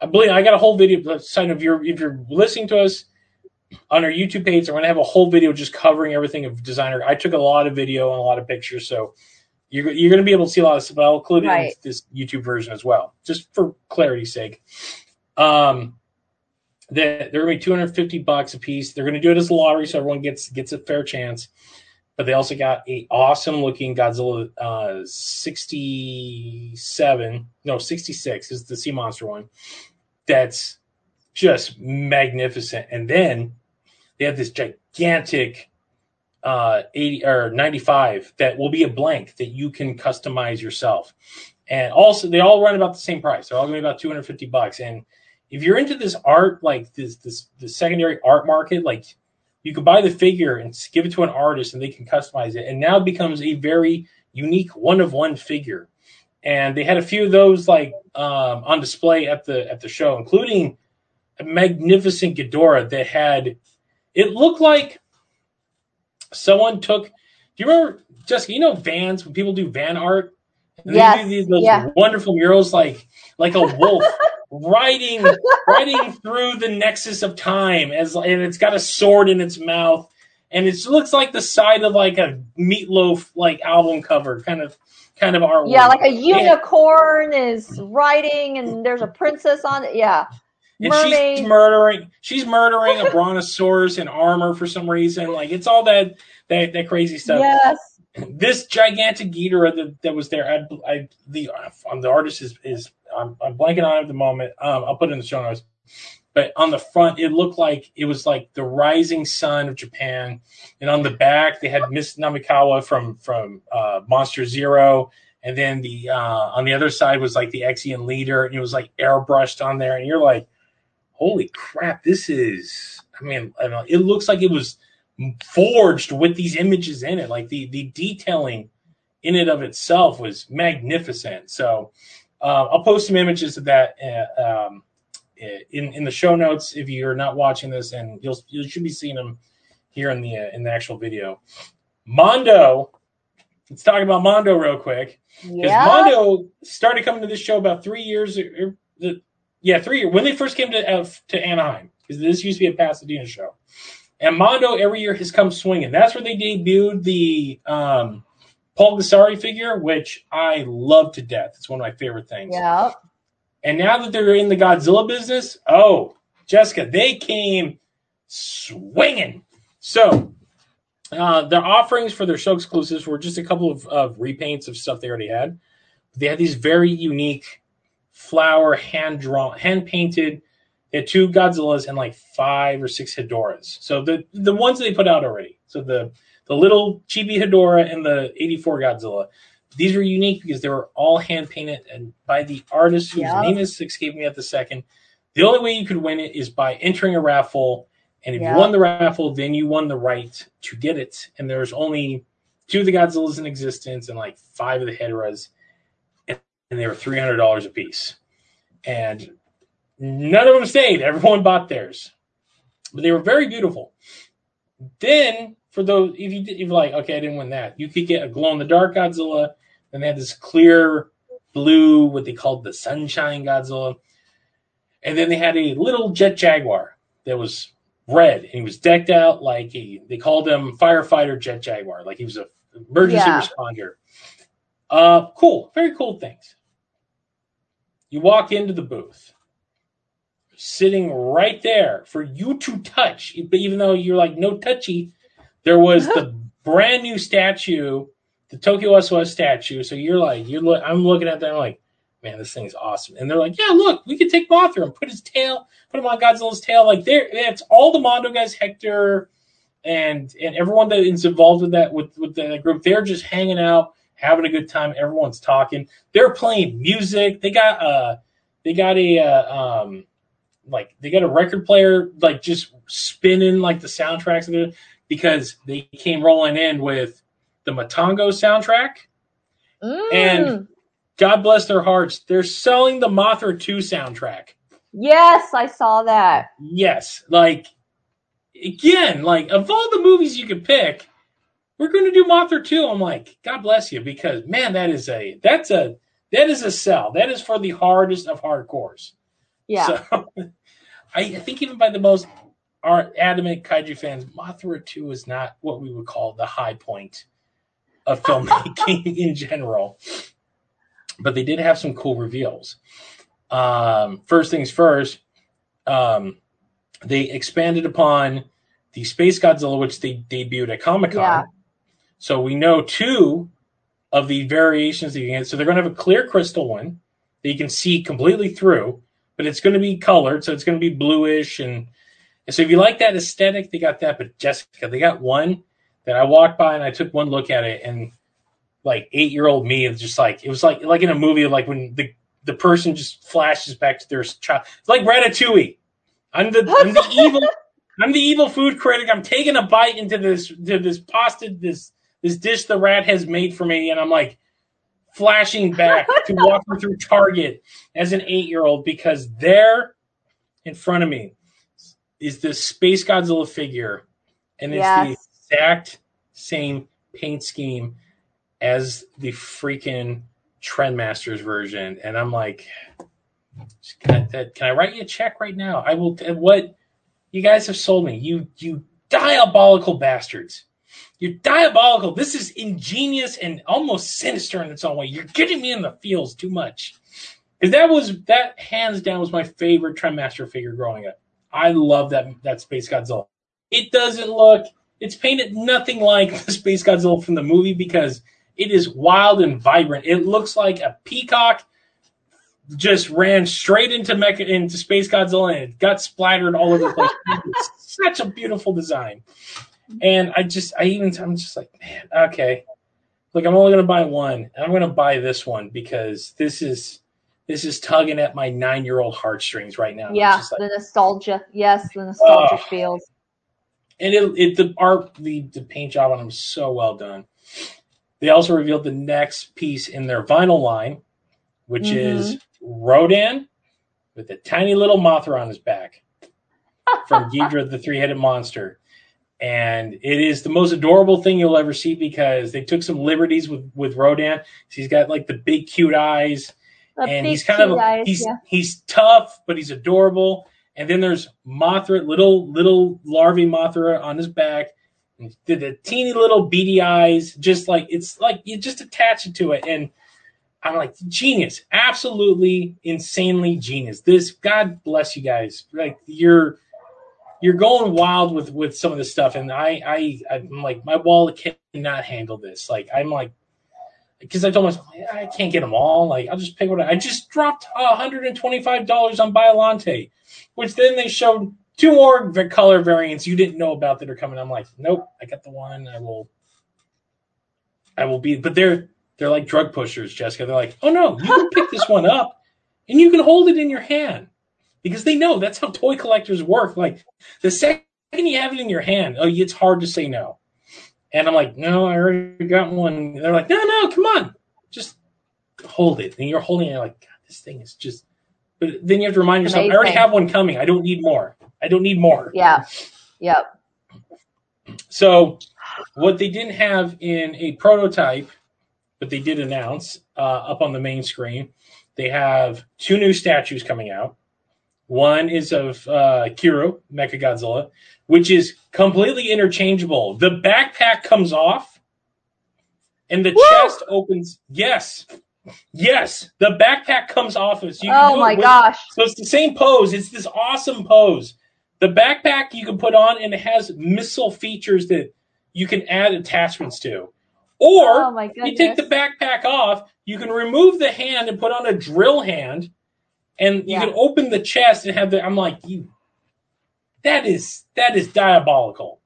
I believe I got a whole video. Sign if you're if you're listening to us on our YouTube page, I'm going to have a whole video just covering everything of designer. I took a lot of video and a lot of pictures, so you're you're going to be able to see a lot of stuff. I'll include right. it in this YouTube version as well, just for clarity's sake. Um, they're, they're going to be 250 bucks a piece. They're going to do it as a lottery, so everyone gets gets a fair chance. But they also got a awesome looking Godzilla uh, 67, no 66 is the sea monster one. That's just magnificent. And then they have this gigantic uh 80 or 95 that will be a blank that you can customize yourself. And also they all run about the same price. They're all going to be about 250 bucks and if you're into this art like this this the secondary art market like you could buy the figure and give it to an artist and they can customize it and now it becomes a very unique one of one figure and they had a few of those like um, on display at the at the show including a magnificent Ghidorah that had it looked like someone took. Do you remember Jessica? You know Vans when people do van art. And yes. They do these those yeah. wonderful murals like like a wolf *laughs* riding riding *laughs* through the nexus of time as and it's got a sword in its mouth and it looks like the side of like a meatloaf like album cover kind of kind of artwork. Yeah, like a unicorn and, is riding and there's a princess on it. Yeah. And Mermaid. she's murdering she's murdering a brontosaurus in armor for some reason. Like it's all that that, that crazy stuff. Yes. This gigantic Ghidorah that, that was there, I, I the on the artist is is I'm, I'm blanking on it at the moment. Um, I'll put it in the show notes. But on the front, it looked like it was like the rising sun of Japan, and on the back they had Miss Namikawa from from uh, Monster Zero, and then the uh, on the other side was like the Exian leader, and it was like airbrushed on there, and you're like, holy crap, this is, I mean, I know, it looks like it was forged with these images in it. Like the, the detailing in it of itself was magnificent. So uh, I'll post some images of that uh, um, in, in the show notes if you're not watching this, and you'll, you should be seeing them here in the, uh, in the actual video. Mondo, let's talk about Mondo real quick. Because yeah. Mondo started coming to this show about three years, or, or, yeah, three years when they first came to uh, to Anaheim because this used to be a Pasadena show. And Mondo every year has come swinging. That's where they debuted the um, Paul Ghisari figure, which I love to death. It's one of my favorite things. Yeah. And now that they're in the Godzilla business, oh, Jessica, they came swinging. So uh, their offerings for their show exclusives were just a couple of, of repaints of stuff they already had. They had these very unique flower hand drawn, hand painted. They had two Godzillas and like five or six Hedoras. So the the ones they put out already. So the the little chibi Hedora and the 84 Godzilla. These were unique because they were all hand painted and by the artist whose yep. name is escaping me at the second. The only way you could win it is by entering a raffle. And if yep. you won the raffle, then you won the right to get it. And there's only two of the Godzillas in existence and like five of the Hedoras and they were three hundred dollars a piece, and none of them stayed. Everyone bought theirs, but they were very beautiful. Then for those, if you if like, okay, I didn't win that, you could get a glow in the dark Godzilla. and they had this clear blue, what they called the Sunshine Godzilla, and then they had a little Jet Jaguar that was red, and he was decked out like he. They called him firefighter Jet Jaguar, like he was a emergency Yeah. responder. Uh, cool, very cool things. You walk into the booth, sitting right there for you to touch, but even though you're like no touchy, there was the *laughs* brand new statue, the Tokyo SOS statue. So you're like, you're look, I'm looking at that, I'm like, man, this thing's awesome. And they're like, yeah, look, we could take Mothra and put his tail, put him on Godzilla's tail. Like there, it's all the Mondo guys, Hector, and and everyone that is involved with that with with that group. They're just hanging out, having a good time. Everyone's talking. They're playing music. They got uh, they got a uh, um, like they got a record player like just spinning like the soundtracks because they came rolling in with the Matango soundtrack. Mm. And- God bless their hearts. They're selling the Mothra 2 soundtrack. yes, I saw that. Yes. Like, again, like, of all the movies you could pick, we're going to do Mothra 2. I'm like, God bless you, because, man, that is a, that's a, that is a sell. That is for the hardest of hardcores. Yeah. So, *laughs* I think even by the most are adamant kaiju fans, Mothra 2 is not what we would call the high point of *laughs* filmmaking in general. But they did have some cool reveals. Um, first things first, um, they expanded upon the Space Godzilla, which they debuted at Comic Con. Yeah. So we know two of the variations that you can get. So they're going to have a clear crystal one that you can see completely through, but it's going to be colored, so it's going to be bluish and, and so if you like that aesthetic, they got that. But Jessica, they got one that I walked by and I took one look at it, and like eight year old me was just like it was like like in a movie, like when the the person just flashes back to their child. It's like Ratatouille. I'm the I'm the *laughs* evil I'm the evil food critic. I'm taking a bite into this to this pasta this this dish the rat has made for me, and I'm like flashing back to *laughs* walking through Target as an eight year old because there in front of me is this Space Godzilla figure, and it's the exact same paint scheme as the freaking Trendmasters version, and I'm like, can I, that- can I write you a check right now? I will. What you guys have sold me, you you diabolical bastards. You're diabolical. This is ingenious and almost sinister in its own way. You're getting me in the feels too much. Because that was that hands down was my favorite Trendmaster figure growing up. I love that that Space Godzilla. It doesn't look it's painted nothing like *laughs* the Space Godzilla from the movie because it is wild and vibrant. It looks like a peacock just ran straight into Mecha into Space Godzilla and it got splattered all over the place. *laughs* It's such a beautiful design. And I just I even I'm just like, man, okay. Look, I'm only gonna buy one, and I'm gonna buy this one because this is this is tugging at my nine year old heartstrings right now. Yeah, like- the nostalgia. Yes, the nostalgia Oh. feels. and it, it the art the, the paint job on them is so well done they also revealed the next piece in their vinyl line which mm-hmm. is rodan with a tiny little mothra on his back from *laughs* Ghidorah the three-headed monster and it is the most adorable thing you'll ever see because they took some liberties with with rodan he's got like the big cute eyes The and he's kind of eyes, he's yeah. he's tough, but he's adorable. And then there's Mothra, little little larvae Mothra on his back, and did the teeny little beady eyes, just like it's like you just attach it to it, and I'm like genius, absolutely insanely genius. This God bless you guys, like you're you're going wild with with some of this stuff, and I I I'm like my wallet cannot handle this. Like I'm like because I told myself I can't get them all. Like I'll just pick I, I just dropped hundred and twenty five dollars on Biolante, which then they showed two more color variants you didn't know about that are coming. I'm like, nope, I got the one. I will, I will be. But they're they're like drug pushers, Jessica. They're like, oh no, you can pick this one up and you can hold it in your hand because they know that's how toy collectors work. Like the second you have it in your hand, oh, it's hard to say no. And I'm like, no, I already got one. And they're like, no, no, come on, just hold it. And you're holding it like, God, this thing is just. But then you have to remind yourself, I already have one coming. I don't need more. I don't need more. Yeah. Yep. So, what they didn't have in a prototype, but they did announce uh, up on the main screen, they have two new statues coming out. One is of uh, Kiryu Mecha Godzilla, which is completely interchangeable. The backpack comes off, and the Woo! chest opens. Yes, yes, the backpack comes off. So you can Oh my with- gosh. So it's the same pose. It's this awesome pose. The backpack you can put on, and it has missile features that you can add attachments to. Or Oh you take the backpack off, you can remove the hand and put on a drill hand, and you Yeah. can open the chest and have the. I'm like, you. That is that is diabolical,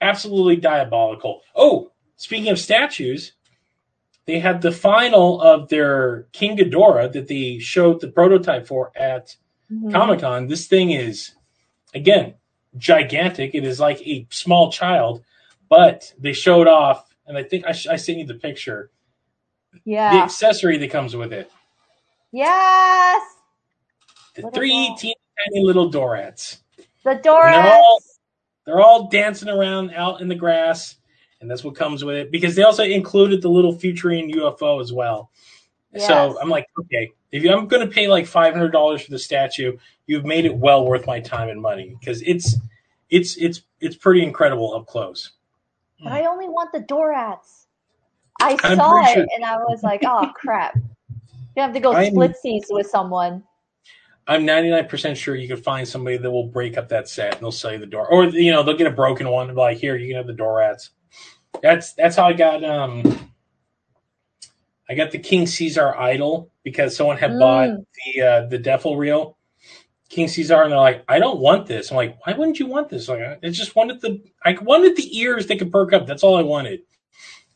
absolutely diabolical. Oh, speaking of statues, they had the final of their King Ghidorah that they showed the prototype for at Mhm. Comic Con. This thing is, again, gigantic. It is like a small child, but they showed off, and I think I, sh- I sent you the picture, Yeah, the accessory that comes with it. Yes. The What three teeny tiny little Dorats. The Dorats. they're all- They're all dancing around out in the grass, and that's what comes with it. Because they also included the little Futurian UFO as well. Yes. So I'm like, okay, if I'm going to pay like five hundred dollars for the statue, you've made it well worth my time and money because it's it's it's it's pretty incredible up close. But I only want the Dorats. I saw it sure- and I was like, oh crap. You have to go *laughs* I'm- split seats with someone. I'm 99% sure you could find somebody that will break up that set and they'll sell you the door, or you know they'll get a broken one and be like, here you can have the door rats. That's that's how I got um I got the King Caesar idol because someone had Mm. bought the uh, the Defo-Real King Caesar and they're like, I don't want this. I'm like, why wouldn't you want this? Like, I just wanted the I wanted the ears that could perk up. That's all I wanted.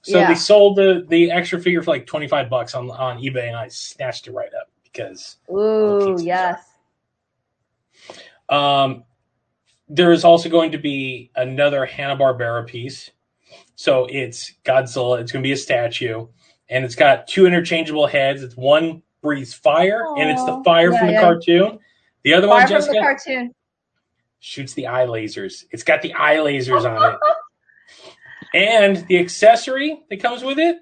So Yeah. they sold the the extra figure for like 25 bucks on on eBay and I snatched it right up because Ooh, yes. Um, there is also going to be another Hanna Barbera piece. So it's Godzilla. It's going to be a statue, and it's got two interchangeable heads. It's one breathes fire, and it's the fire Yeah, from the yeah. cartoon. The other Far one, from the cartoon. shoots the eye lasers. It's got the eye lasers on it, *laughs* and the accessory that comes with it.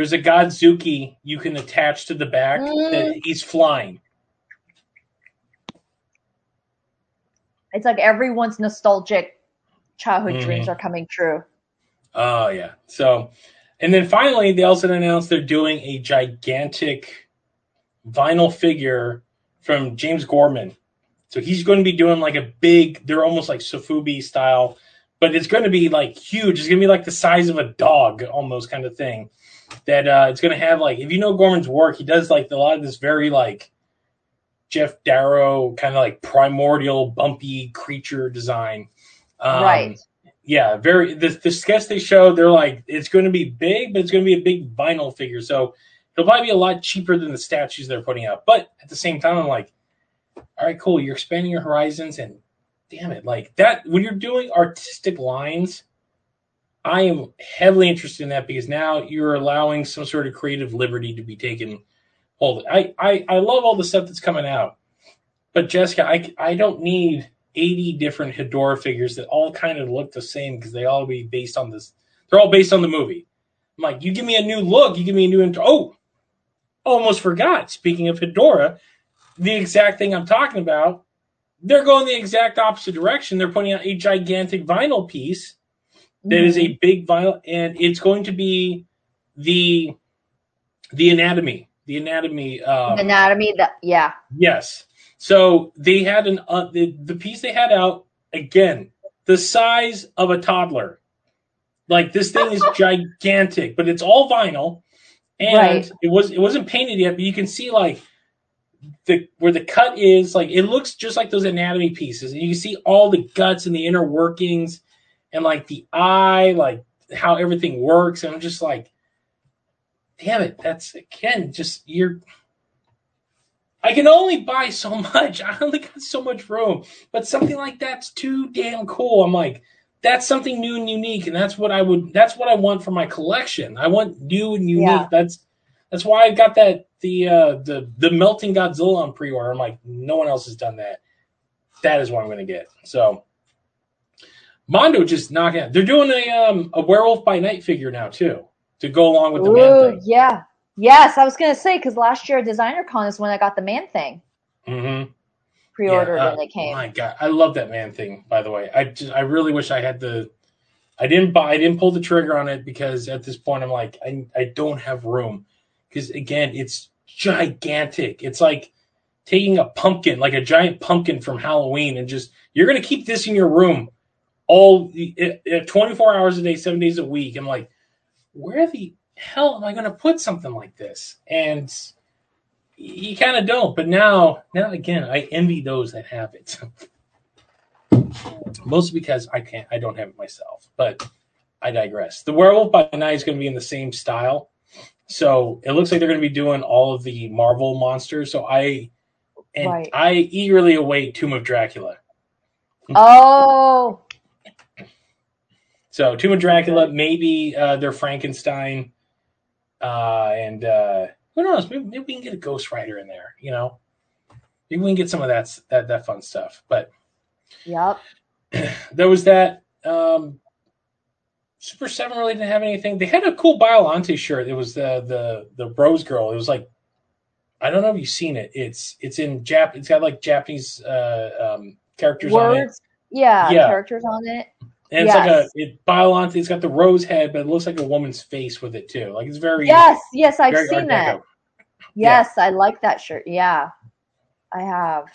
There's a Godzooky you can attach to the back Mm. that he's flying. It's like everyone's nostalgic childhood Mhm. dreams are coming true. Oh yeah. So, and then finally, they also announced they're doing a gigantic vinyl figure from James Groman. So he's going to be doing like a big. They're almost like Sofubi style, but it's going to be like huge. It's going to be like the size of a dog, almost kind of thing. That uh, it's going to have like if you know Groman's work, he does like a lot of this very like Geof Darrow kind of like primordial bumpy creature design. Um, right. yeah, very. The, the sketch they showed, they're like, it's going to be big, but it's going to be a big vinyl figure. So it'll probably be a lot cheaper than the statues they're putting out. But at the same time, I'm like, all right, cool. You're expanding your horizons, and damn it, like that. When you're doing artistic lines, I am heavily interested in that because now you're allowing some sort of creative liberty to be taken hold. I I, I love all the stuff that's coming out, but Jessica, I I don't need 80 different Hedora figures that all kind of look the same because they all be based on this. They're all based on the movie. I'm like, you give me a new look, you give me a new. Intro- oh, almost forgot. Speaking of Hedora, the exact thing I'm talking about, they're going the exact opposite direction. They're putting out a gigantic vinyl piece that is a big vinyl, and it's going to be the the anatomy. The anatomy. Um, Mhm. anatomy. That yeah. Yes. So they had an uh, the, the piece they had out again, the size of a toddler. Like this thing is *laughs* gigantic, but it's all vinyl, and Right. it was it wasn't painted yet, but you can see like the where the cut is. Like it looks just like those anatomy pieces, and you can see all the guts and the inner workings, and like the eye, like how everything works. And I'm just like, damn it, that's again just you're I can only buy so *laughs* much. I only got so much room. But something like that's too damn cool. I'm like, that's something new and unique, and that's what I would that's what I want for my collection. I want new and unique. Yeah. That's that's why I got that the uh the the melting Godzilla on pre-order. I'm like, no one else has done that. That is what I'm gonna get. So Mondo just knocking out. They're doing a um a werewolf by night figure now too to go along with the man thing. yeah. Yes, I was gonna say because last year at Designer Con is when I got the man thing. Mm-hmm. pre-ordered Yeah, uh, and they came. My God, I love that man thing. By the way, I just I really wish I had the. I didn't buy. I didn't pull the trigger on it because at this point I'm like I I don't have room because again it's gigantic. It's like taking a pumpkin, like a giant pumpkin from Halloween, and just you're gonna keep this in your room all eh, eh, 24 hours a day, seven days a week. I'm like, where the hell am I gonna put something like this? And you kind of don't. But now, now again, I envy those that have it. *laughs* Mostly because I can't, I don't have it myself. But I digress. The Werewolf by Night is going to be in the same style. So it looks like they're going to be doing all of the Marvel monsters. So I and Right. I eagerly await Tomb of Dracula. Oh, So Tomb of Dracula, maybe uh, their Frankenstein, uh, and uh, who knows? Maybe, maybe we can get a Ghost Rider in there. You know, maybe we can get some of that that that fun stuff. But yep. *clears throat* there was that. Um, Super Seven really didn't have anything. They had a cool Biolante shirt. It was the the the Rose Girl. It was like I don't know if you've seen it. It's it's in Jap. It's got like Japanese uh, um, characters on it, Words. Yeah, Yeah. characters on it. And it's like a it Biolante. It's got the rose head, but it looks like a woman's face with it too. Like it's very Yes, yes, I've seen that. Yes, I like that shirt. Yeah, I have.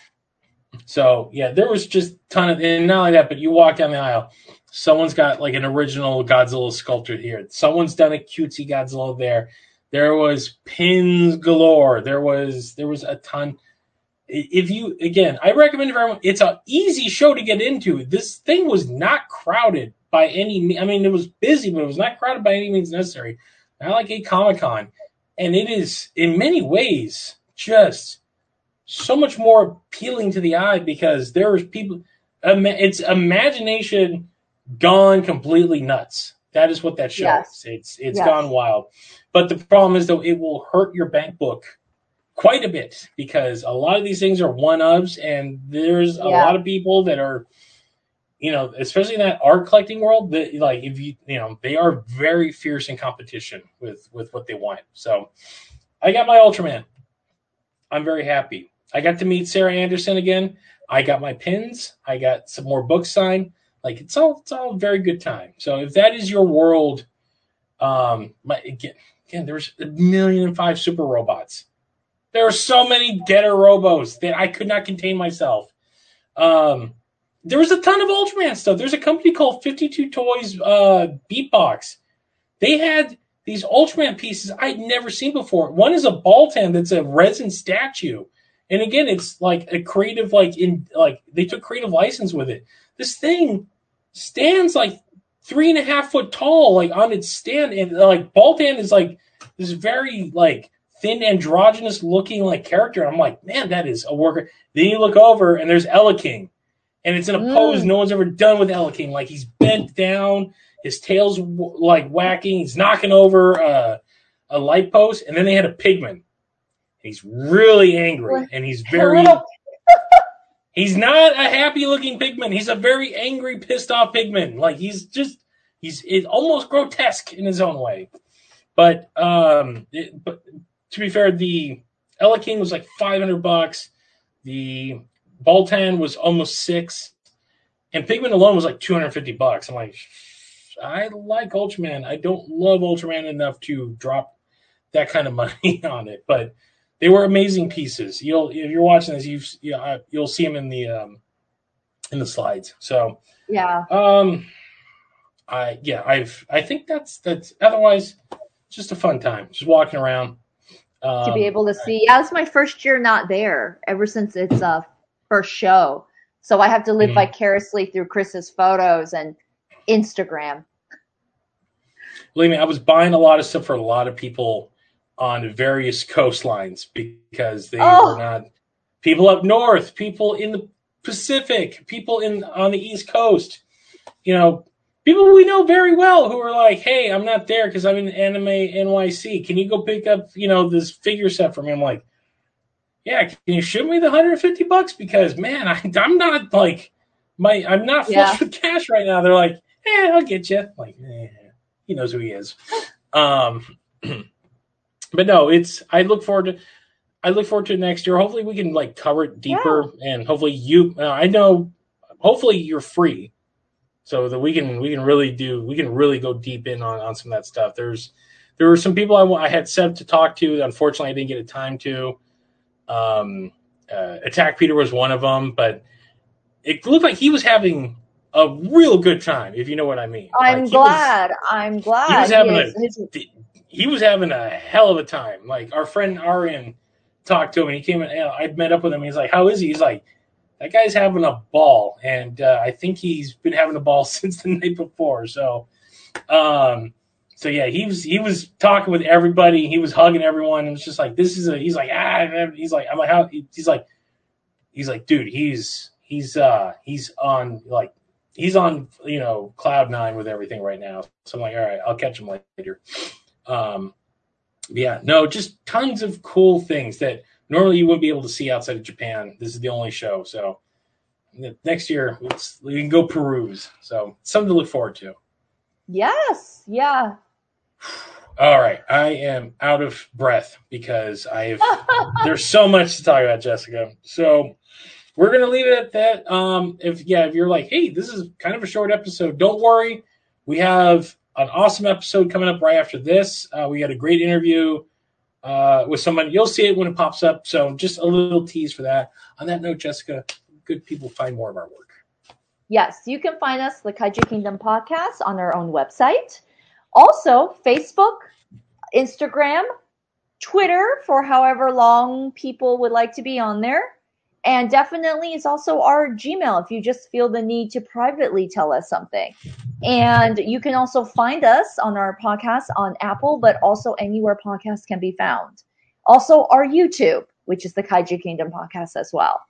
So yeah, there was just ton of and not only that, but you walk down the aisle, someone's got like an original Godzilla sculpture here. Someone's done a cutesy Godzilla there. There was pins galore. There was there was a ton. If you again, I recommend for everyone. It's an easy show to get into. This thing was not crowded by any. I mean, it was busy, but it was not crowded by any means necessary. Not like a Comic Con, and it is in many ways just so much more appealing to the eye because there there's people it's imagination gone completely nuts that is what that show Yes. is it's it's Yes. gone wild but the problem is though it will hurt your bank book quite a bit because a lot of these things are one-ofs and there's a Yeah. lot of people that are you know especially in that art collecting world that like if you you know they are very fierce in competition with with what they want. So i got my ultraman. I'm very happy. I got to meet sarah anderson again. I got my pins. I got some more books signed. Like it's all it's all a very good time. So if that is your world um my again, again there's a million and five super robots there are so many getter robos that i could not contain myself. Um there was a ton of ultraman stuff. There's a company called 52 toys uh Beastbox. They had these ultraman pieces i'd never seen before. One is a baltan that's a resin statue. And again it's like a creative like in like they took creative license with it. This thing stands like three and a half foot tall like on its stand. And like baltan is like this very like thin androgynous looking like character And i'm like man that is a worker then you look over and there's Eleking and it's in a Mm. pose no one's ever done with Eleking like he's bent down his tail's w- like whacking he's knocking over uh, a light post and then they had a Pigmon he's really angry and he's very. *laughs* he's not a happy looking Pigmon. He's a very angry, pissed off Pigmon. Like he's just he's it's almost grotesque in his own way. But um it, but to be fair, the Eleking was like five hundred bucks. The Baltan was almost six. And Pigmon alone was like two hundred fifty bucks. I'm like, I like Ultraman. I don't love Ultraman enough to drop that kind of *laughs* money on it, but they were amazing pieces. You'll if you're watching this, you've you know, you'll see them in the um, in the slides. So yeah. um, I yeah I've I think that's that's otherwise just a fun time, just walking around. Um, to be able to see. Yeah, it's my first year not there ever since its uh, first show. So I have to live Mhm. vicariously through Chris's photos and Instagram. believe me, I was buying a lot of stuff for a lot of people on various coastlines because they Oh. were not people up north, people in the Pacific, people in on the East Coast. You know, people we know very well who are like, "Hey, I'm not there because I'm in Anime NYC. Can you go pick up, you know, this figure set for me?" I'm like, "Yeah, can you shoot me the 150 bucks because man, *laughs* I, I'm not like my I'm not flush Yeah. with cash right now." They're like, "Eh, I'll get you." like, eh, he knows who he is. *laughs* Um, *clears throat* but no, it's I look forward to. I look forward to next year. Hopefully, we can like cover it deeper, and hopefully, you. Uh, I know. Hopefully, you're free, so that we can we can really do we can really go deep in on on some of that stuff. There's there were some people I, I had set to talk to. Unfortunately, I didn't get a time to. Um, uh, Attack Peter was one of them, but it looked like he was having a real good time, if you know what I mean. I'm like, glad. Was, I'm glad. He was having he a he was having a hell of a time. Like our friend Arian talked to him, and he came and you know, I met up with him. He's like, "How is he?" He's like, "That guy's having a ball," and uh, I think he's been having a ball *laughs* since the night before. So, um, so yeah, he was he was talking with everybody. He was hugging everyone. And it's just like this is a. He's like ah. He's like I'm like how. He's like he's like dude. He's he's uh he's on like he's on you know cloud nine with everything right now. So I'm like all right, I'll catch him later. Um, yeah, no, just tons of cool things that normally you wouldn't be able to see outside of Japan. This is the only show, so next year we can go peruse. So something to look forward to. Yes, yeah. All right, I am out of breath because I have. *laughs* there's so much to talk about, Jessica. So we're gonna leave it at that. Um, if yeah, if you're like, hey, this is kind of a short episode, don't worry. We have an awesome episode coming up right after this. Uh, we had a great interview uh, with someone. You'll see it when it pops up. So just a little tease for that. On that note, Jessica, good people find more of our work. Yes, you can find us, the Kaiju Kingdom podcast, on our own website. Also, Facebook, Instagram, Twitter, for however long people would like to be on there. And definitely it's also our Gmail if you just feel the need to privately tell us something. And you can also find us on our podcast on Apple, but also anywhere podcasts can be found. Also, our YouTube, which is the Kaiju Kingdom podcast as well.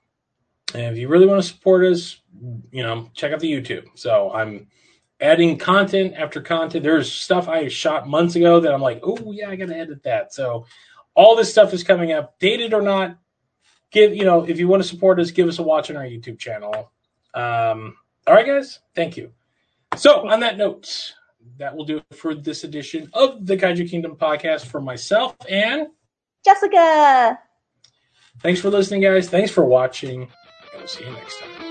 And if you really want to support us, you know, check out the YouTube. So I'm adding content after content. There's stuff I shot months ago that I'm like, oh yeah, I gotta edit that. So all this stuff is coming up, dated or not. Give you know, if you want to support us, give us a watch on our YouTube channel. Um, all right, guys, thank you. So, on that note, that will do it for this edition of the Kaiju Kingdom podcast for myself and Jessica. Thanks for listening, guys. Thanks for watching, and we'll see you next time.